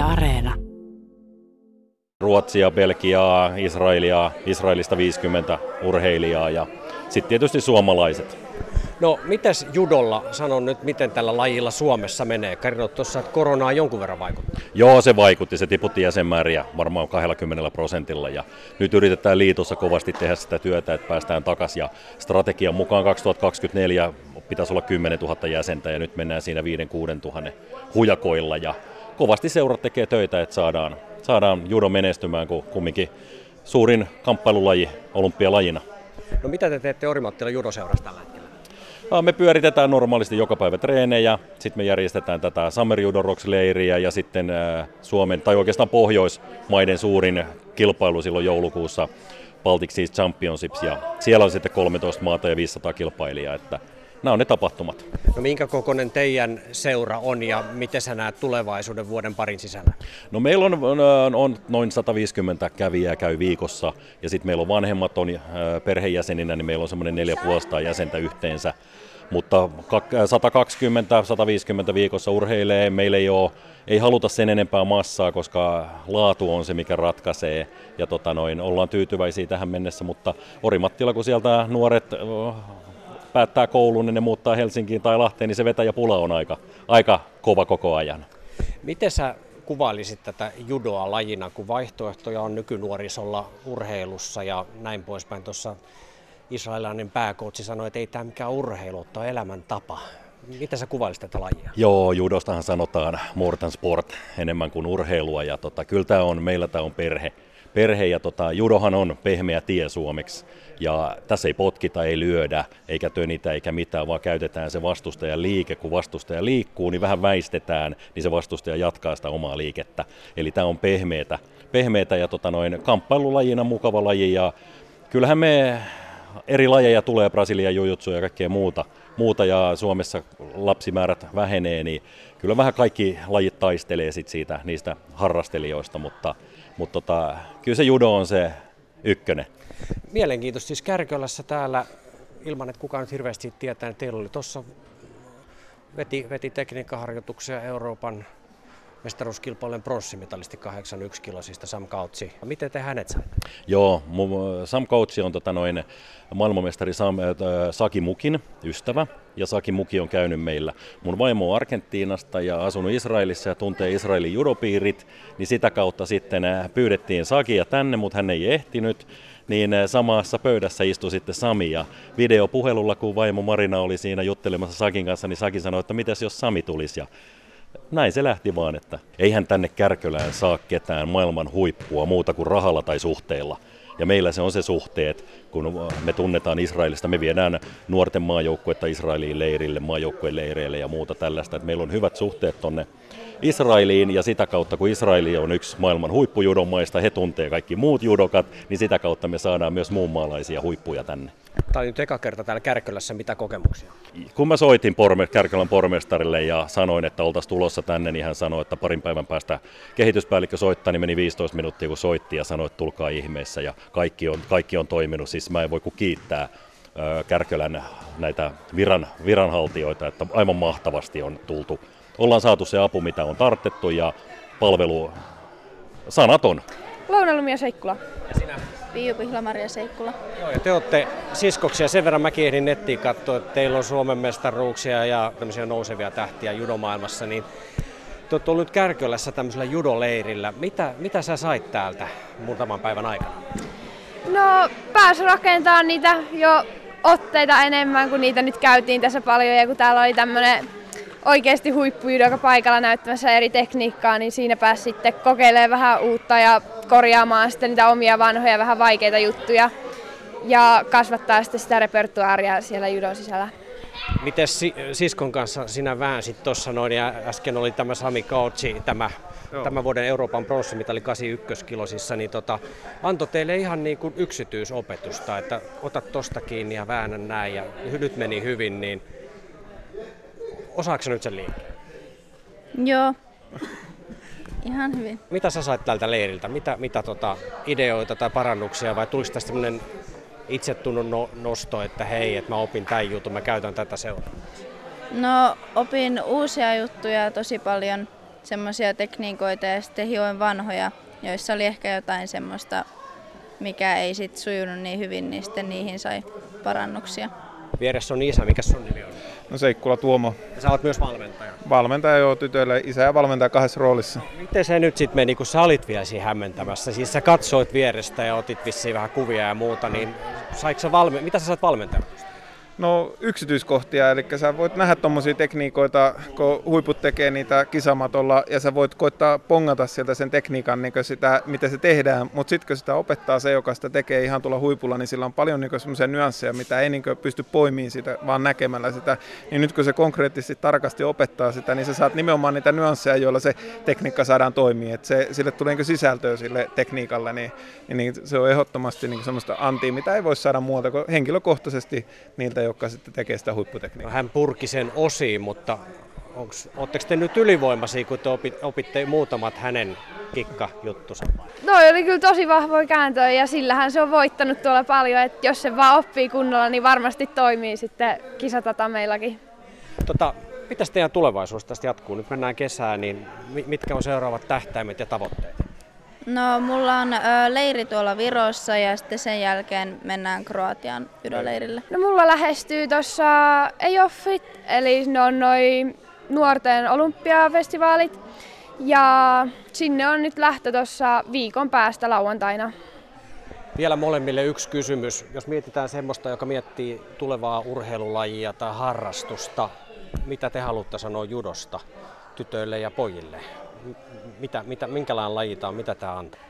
Yle Areena. Ruotsia, Belgiaa, Israelia, Israelista 50 urheilijaa ja sitten tietysti suomalaiset. No, mitäs judolla, sanon nyt, miten tällä lajilla Suomessa menee? Karino tuossa, että koronaa jonkun verran vaikutti. Joo, se vaikutti. Se tiputti jäsenmääriä varmaan 20 prosentilla. Ja nyt yritetään liitossa kovasti tehdä sitä työtä, että päästään takaisin. Ja strategian mukaan 2024 pitäisi olla 10 000 jäsentä ja nyt mennään siinä 5-6 000 hujakoilla. Ja kovasti seurat tekee töitä, että saadaan, saadaan judo menestymään, kun kumminkin suurin kamppailulaji olympialajina. No mitä te teette Orimattila judoseurassa tällä hetkellä? Me pyöritetään normaalisti joka päivä treenejä, sitten me järjestetään tätä Summer Judo Rocks-leiriä ja sitten Suomen, tai oikeastaan Pohjoismaiden suurin kilpailu silloin joulukuussa Baltic Seas Championships ja siellä on sitten 13 maata ja 500 kilpailijaa, että nämä on ne tapahtumat. No minkä kokoinen teidän seura on ja miten sä näet tulevaisuuden vuoden parin sisällä? No meillä on, on, on noin 150 kävijää käy viikossa ja sitten meillä on vanhemmat on perheenjäseninä, niin meillä on semmoinen 400 jäsentä yhteensä. Mutta 120-150 viikossa urheilee, meillä ei, ole, ei haluta sen enempää massaa, koska laatu on se, mikä ratkaisee. Ja tota noin, ollaan tyytyväisiä tähän mennessä, mutta Orimattila, kun sieltä nuoret päättää koulun, niin ne muuttaa Helsinkiin tai Lahteen, niin se vetä ja pula on aika, aika kova koko ajan. Miten sä kuvailisit tätä judoa lajina, kun vaihtoehtoja on nykynuorisolla urheilussa ja näin poispäin. Tuossa israelilainen pääkoutsi sanoi, että ei tämä mikään urheilu, tämä on elämäntapa. Mitä sä kuvailisit tätä lajia? Joo, judostahan sanotaan more than sport enemmän kuin urheilua ja tota, kyllä tämä on, meillä tämä on perhe, perhe ja tota, judohan on pehmeä tie suomeksi. Ja tässä ei potkita, ei lyödä, eikä tönitä, eikä mitään, vaan käytetään se vastustajan liike. Kun vastustaja liikkuu, niin vähän väistetään, niin se vastustaja jatkaa sitä omaa liikettä. Eli tämä on pehmeätä, pehmeätä ja tota noin, kamppailulajina mukava laji. Ja kyllähän me eri lajeja tulee, Brasilian jujutsu ja kaikkea muuta, muuta ja Suomessa lapsimäärät vähenee, niin kyllä vähän kaikki lajit taistelee sit siitä niistä harrastelijoista, mutta, mutta tota, kyllä se judo on se ykkönen. Mielenkiintoista siis Kärkölässä täällä, ilman että kukaan nyt hirveästi tietää, niin teillä oli tuossa veti, veti tekniikkaharjoituksia Euroopan mestaruuskilpailujen pronssimitalisti 81 kilosista Sam Kautsi. Miten te hänet saitte? Joo, Sam Kautsi on tota noin, maailmanmestari Sam, äh, Saki Mukin ystävä ja Saki Muki on käynyt meillä. Mun vaimo on Argentiinasta ja asunut Israelissa ja tuntee Israelin judopiirit, niin sitä kautta sitten äh, pyydettiin Sakia tänne, mutta hän ei ehtinyt niin äh, samassa pöydässä istui sitten Sami ja videopuhelulla, kun vaimo Marina oli siinä juttelemassa Sakin kanssa, niin Saki sanoi, että mitäs jos Sami tulisi ja näin se lähti vaan, että eihän tänne Kärkölään saa ketään maailman huippua muuta kuin rahalla tai suhteilla. Ja meillä se on se suhteet, kun me tunnetaan Israelista, me viedään nuorten maajoukkuetta Israeliin leirille, maajoukkueen leireille ja muuta tällaista. Että meillä on hyvät suhteet tonne Israeliin ja sitä kautta, kun Israeli on yksi maailman huippujudomaista, he tuntee kaikki muut judokat, niin sitä kautta me saadaan myös muun maalaisia huippuja tänne. Tämä on nyt eka kerta täällä Kärkölässä, mitä kokemuksia? Kun mä soitin porme, Kärkölän pormestarille ja sanoin, että oltaisiin tulossa tänne, niin hän sanoi, että parin päivän päästä kehityspäällikkö soittaa, niin meni 15 minuuttia kun soitti ja sanoi, että tulkaa ihmeessä ja kaikki on, kaikki on toiminut. Siis mä en voi kuin kiittää Kärkölän näitä viran, viranhaltijoita, että aivan mahtavasti on tultu. Ollaan saatu se apu, mitä on tarttettu ja palvelu sanaton. Lounalumia Seikkula. Ja sinä? Piiu Pihla-Maria Seikkula. Joo, ja te olette siskoksia. Sen verran mäkin ehdin nettiin katsoa, että teillä on Suomen mestaruuksia ja tämmöisiä nousevia tähtiä judomaailmassa, niin te olette ollut nyt Kärkölässä tämmöisellä judoleirillä. Mitä, mitä sä sait täältä muutaman päivän aikana? No, pääsi rakentamaan niitä jo otteita enemmän, kun niitä nyt käytiin tässä paljon. Ja kun täällä oli tämmöinen oikeasti huippujudoka paikalla näyttämässä eri tekniikkaa, niin siinä pääsi sitten kokeilemaan vähän uutta ja korjaamaan sitten niitä omia vanhoja vähän vaikeita juttuja ja kasvattaa sitten sitä repertuaaria siellä judon sisällä. Miten si- siskon kanssa sinä väänsit tuossa noin ja äsken oli tämä Sami Kautsi, tämä Joo. tämän vuoden Euroopan pronssimitali 81 kilosissa, niin tota, antoi teille ihan niin kuin yksityisopetusta, että ota tosta kiinni ja väännä näin ja nyt meni hyvin, niin osaako nyt sen liikkeen? Joo, ihan hyvin. Mitä sä sait tältä leiriltä? Mitä, mitä tota ideoita tai parannuksia vai tuliko tästä sellainen itsetunnon no, nosto, että hei, että mä opin tämän jutun, mä käytän tätä seuraa? No opin uusia juttuja tosi paljon semmoisia tekniikoita ja sitten hioin vanhoja, joissa oli ehkä jotain semmoista, mikä ei sit sujunut niin hyvin, niin sitten niihin sai parannuksia. Vieressä on isä, mikä sun nimi on? No Seikkula Tuomo. Ja sä oot myös valmentaja. Valmentaja joo tytöille, isä ja valmentaja kahdessa roolissa. Miten se nyt sitten meni, kun sä olit vielä siinä hämmentämässä? Siis sä katsoit vierestä ja otit vissiin vähän kuvia ja muuta, niin saiko sä valme- mitä sä saat valmentaa? No yksityiskohtia, eli sä voit nähdä tuommoisia tekniikoita, kun huiput tekee niitä kisamatolla, ja sä voit koittaa pongata sieltä sen tekniikan, niin sitä, miten se tehdään, mutta sitten kun sitä opettaa se, joka sitä tekee ihan tuolla huipulla, niin sillä on paljon niin semmoisia nyansseja, mitä ei niin pysty poimimaan sitä, vaan näkemällä sitä. Niin nyt kun se konkreettisesti tarkasti opettaa sitä, niin sä saat nimenomaan niitä nyansseja, joilla se tekniikka saadaan toimia. Et se, sille tulee niin sisältöä sille tekniikalle, niin, niin se on ehdottomasti niin semmoista antia, mitä ei voi saada muuta kuin henkilökohtaisesti niiltä, joka sitten tekee sitä huipputekniikkaa. No, hän purki sen osiin, mutta oletteko te nyt ylivoimaisia, kun te opitte muutamat hänen kikkajuttusa? No oli kyllä tosi vahvoja kääntöjä ja sillähän se on voittanut tuolla paljon, että jos se vaan oppii kunnolla, niin varmasti toimii sitten kisatata meilläkin. Tota, mitäs teidän tulevaisuus tästä jatkuu? Nyt mennään kesään, niin mitkä on seuraavat tähtäimet ja tavoitteet? No mulla on ö, leiri tuolla Virossa ja sitten sen jälkeen mennään Kroatian judoleirille. No mulla lähestyy tuossa EOFit, eli ne on noin nuorten olympiafestivaalit. Ja sinne on nyt lähtö tuossa viikon päästä lauantaina. Vielä molemmille yksi kysymys. Jos mietitään semmoista, joka miettii tulevaa urheilulajia tai harrastusta, mitä te haluatte sanoa judosta tytöille ja pojille? Mitä, mitä, minkälainen laji tämä on, mitä tämä antaa?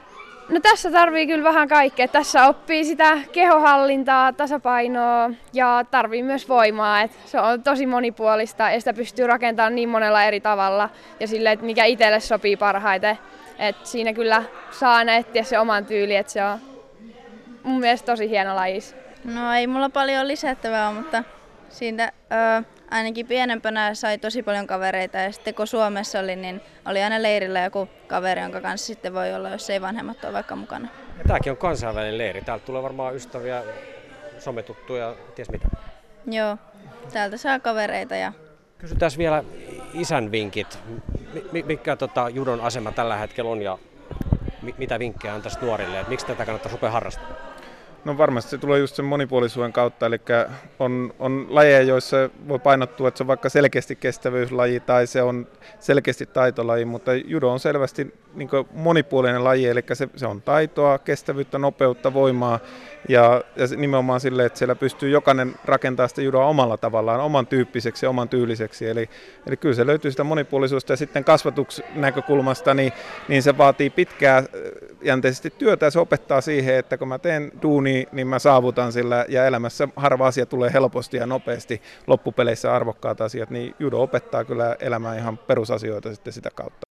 No tässä tarvii kyllä vähän kaikkea. Tässä oppii sitä kehohallintaa, tasapainoa ja tarvii myös voimaa. Et se on tosi monipuolista ja sitä pystyy rakentamaan niin monella eri tavalla ja sille, että mikä itselle sopii parhaiten. Et siinä kyllä saa etsiä se oman tyyli, että se on mun mielestä tosi hieno lajis. No ei mulla paljon lisättävää, mutta siitä ö, ainakin pienempänä sai tosi paljon kavereita ja sitten kun Suomessa oli, niin oli aina leirillä joku kaveri, jonka kanssa sitten voi olla, jos ei vanhemmat ole vaikka mukana. Ja tämäkin on kansainvälinen leiri. Täältä tulee varmaan ystäviä, sometuttuja, ties mitä. Joo, täältä saa kavereita. Ja... Kysytään vielä isän vinkit. Mikä tota, judon asema tällä hetkellä on ja mitä vinkkejä tästä nuorille, että miksi tätä kannattaa rupea harrastamaan? No varmasti se tulee just sen monipuolisuuden kautta, eli on, on lajeja, joissa voi painottua, että se on vaikka selkeästi kestävyyslaji tai se on selkeästi taitolaji, mutta judo on selvästi niin monipuolinen laji, eli se, se on taitoa, kestävyyttä, nopeutta, voimaa ja, ja nimenomaan sille, että siellä pystyy jokainen rakentamaan sitä judoa omalla tavallaan, oman tyyppiseksi oman tyyliseksi. Eli, eli kyllä se löytyy sitä monipuolisuutta ja sitten kasvatusnäkökulmasta, niin, niin se vaatii pitkää jänteisesti työtä ja se opettaa siihen, että kun mä teen duuni, niin mä saavutan sillä ja elämässä harva asia tulee helposti ja nopeasti loppupeleissä arvokkaat asiat, niin judo opettaa kyllä elämään ihan perusasioita sitten sitä kautta.